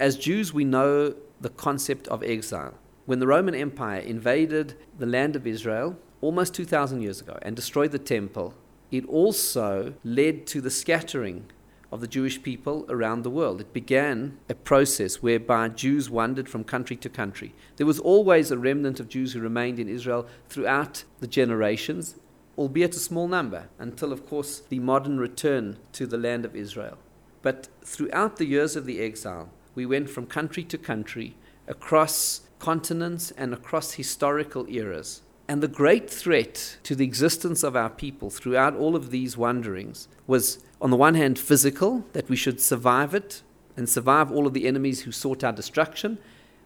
As Jews, we know the concept of exile. When the Roman Empire invaded the land of Israel almost 2,000 years ago and destroyed the temple, it also led to the scattering of the Jewish people around the world. It began a process whereby Jews wandered from country to country. There was always a remnant of Jews who remained in Israel throughout the generations, albeit a small number, until, of course, the modern return to the land of Israel. But throughout the years of the exile, we went from country to country, across continents, and across historical eras. And the great threat to the existence of our people throughout all of these wanderings was, on the one hand, physical, that we should survive it and survive all of the enemies who sought our destruction.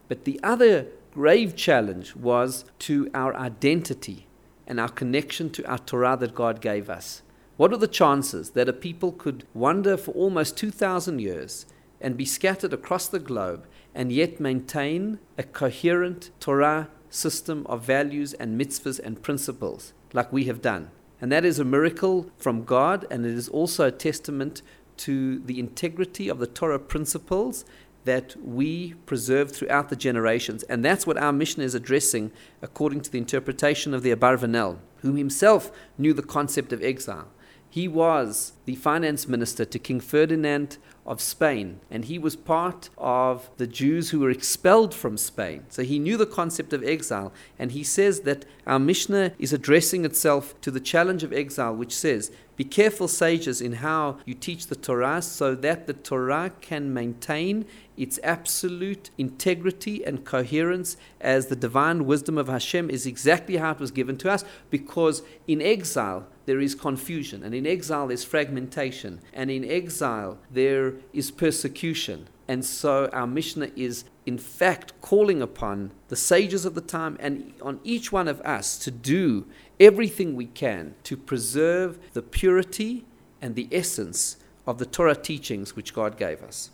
But the other grave challenge was to our identity and our connection to our Torah that God gave us. What are the chances that a people could wander for almost 2,000 years and be scattered across the globe and yet maintain a coherent Torah system of values and mitzvahs and principles like we have done. And that is a miracle from God, and it is also a testament to the integrity of the Torah principles that we preserve throughout the generations. And that's what our Mishnah is addressing according to the interpretation of the Abarvanel, whom himself knew the concept of exile. He was the finance minister to King Ferdinand of Spain, and he was part of the Jews who were expelled from Spain. So he knew the concept of exile, and he says that our Mishnah is addressing itself to the challenge of exile, which says, Be careful, sages, in how you teach the Torah, so that the Torah can maintain its absolute integrity and coherence as the divine wisdom of Hashem is exactly how it was given to us, because in exile, there is confusion, and in exile there's fragmentation, and in exile is persecution. And so our Mishnah is, in fact, calling upon the sages of the time and on each one of us to do everything we can to preserve the purity and the essence of the Torah teachings which God gave us.